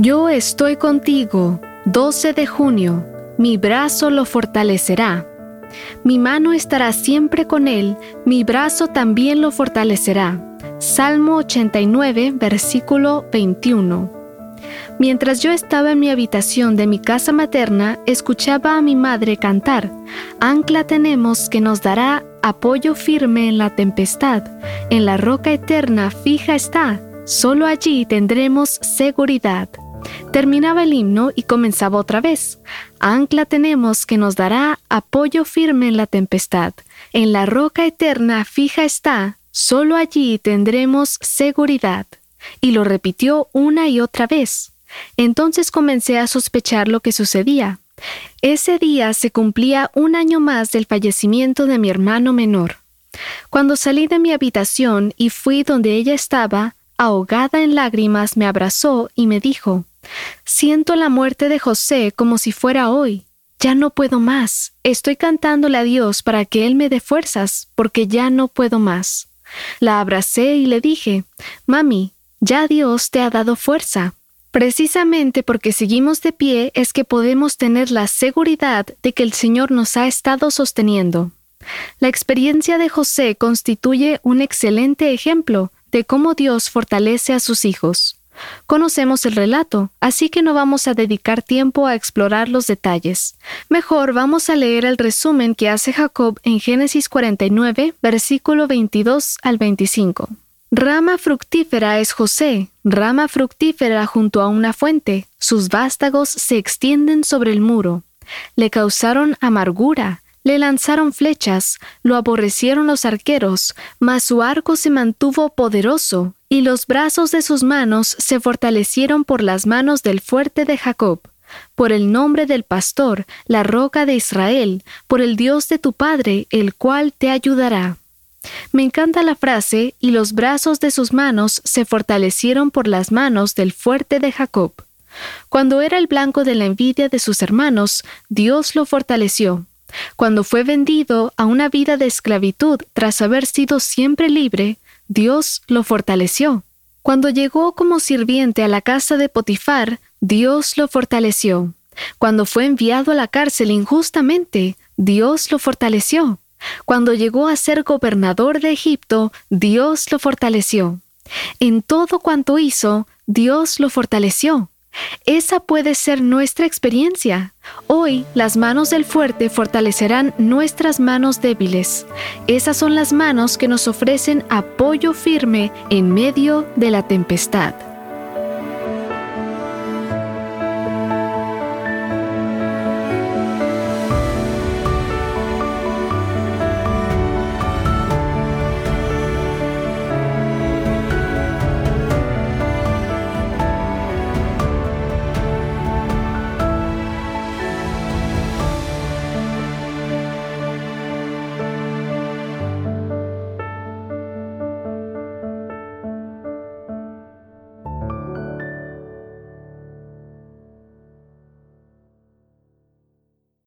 Yo estoy contigo, 12 de junio, mi brazo lo fortalecerá. Mi mano estará siempre con él, mi brazo también lo fortalecerá. Salmo 89, versículo 21. Mientras yo estaba en mi habitación de mi casa materna, escuchaba a mi madre cantar, Ancla tenemos que nos dará apoyo firme en la tempestad, en la roca eterna fija está, solo allí tendremos seguridad. Terminaba el himno y comenzaba otra vez. Ancla tenemos que nos dará apoyo firme en la tempestad. En la roca eterna fija está, solo allí tendremos seguridad. Y lo repitió una y otra vez. Entonces comencé a sospechar lo que sucedía. Ese día se cumplía un año más del fallecimiento de mi hermano menor. Cuando salí de mi habitación y fui donde ella estaba, ahogada en lágrimas, me abrazó y me dijo, Siento la muerte de José como si fuera hoy. Ya no puedo más. Estoy cantándole a Dios para que Él me dé fuerzas, porque ya no puedo más. La abracé y le dije, Mami, ya Dios te ha dado fuerza. Precisamente porque seguimos de pie es que podemos tener la seguridad de que el Señor nos ha estado sosteniendo. La experiencia de José constituye un excelente ejemplo de cómo Dios fortalece a sus hijos. Conocemos el relato, así que no vamos a dedicar tiempo a explorar los detalles. Mejor vamos a leer el resumen que hace Jacob en Génesis 49, versículo 22 al 25. Rama fructífera es José, rama fructífera junto a una fuente, sus vástagos se extienden sobre el muro. Le causaron amargura, le lanzaron flechas, lo aborrecieron los arqueros, mas su arco se mantuvo poderoso, y los brazos de sus manos se fortalecieron por las manos del fuerte de Jacob, por el nombre del pastor, la roca de Israel, por el Dios de tu Padre, el cual te ayudará. Me encanta la frase, y los brazos de sus manos se fortalecieron por las manos del fuerte de Jacob. Cuando era el blanco de la envidia de sus hermanos, Dios lo fortaleció. Cuando fue vendido a una vida de esclavitud tras haber sido siempre libre, Dios lo fortaleció. Cuando llegó como sirviente a la casa de Potifar, Dios lo fortaleció. Cuando fue enviado a la cárcel injustamente, Dios lo fortaleció. Cuando llegó a ser gobernador de Egipto, Dios lo fortaleció. En todo cuanto hizo, Dios lo fortaleció. Esa puede ser nuestra experiencia. Hoy las manos del fuerte fortalecerán nuestras manos débiles. Esas son las manos que nos ofrecen apoyo firme en medio de la tempestad.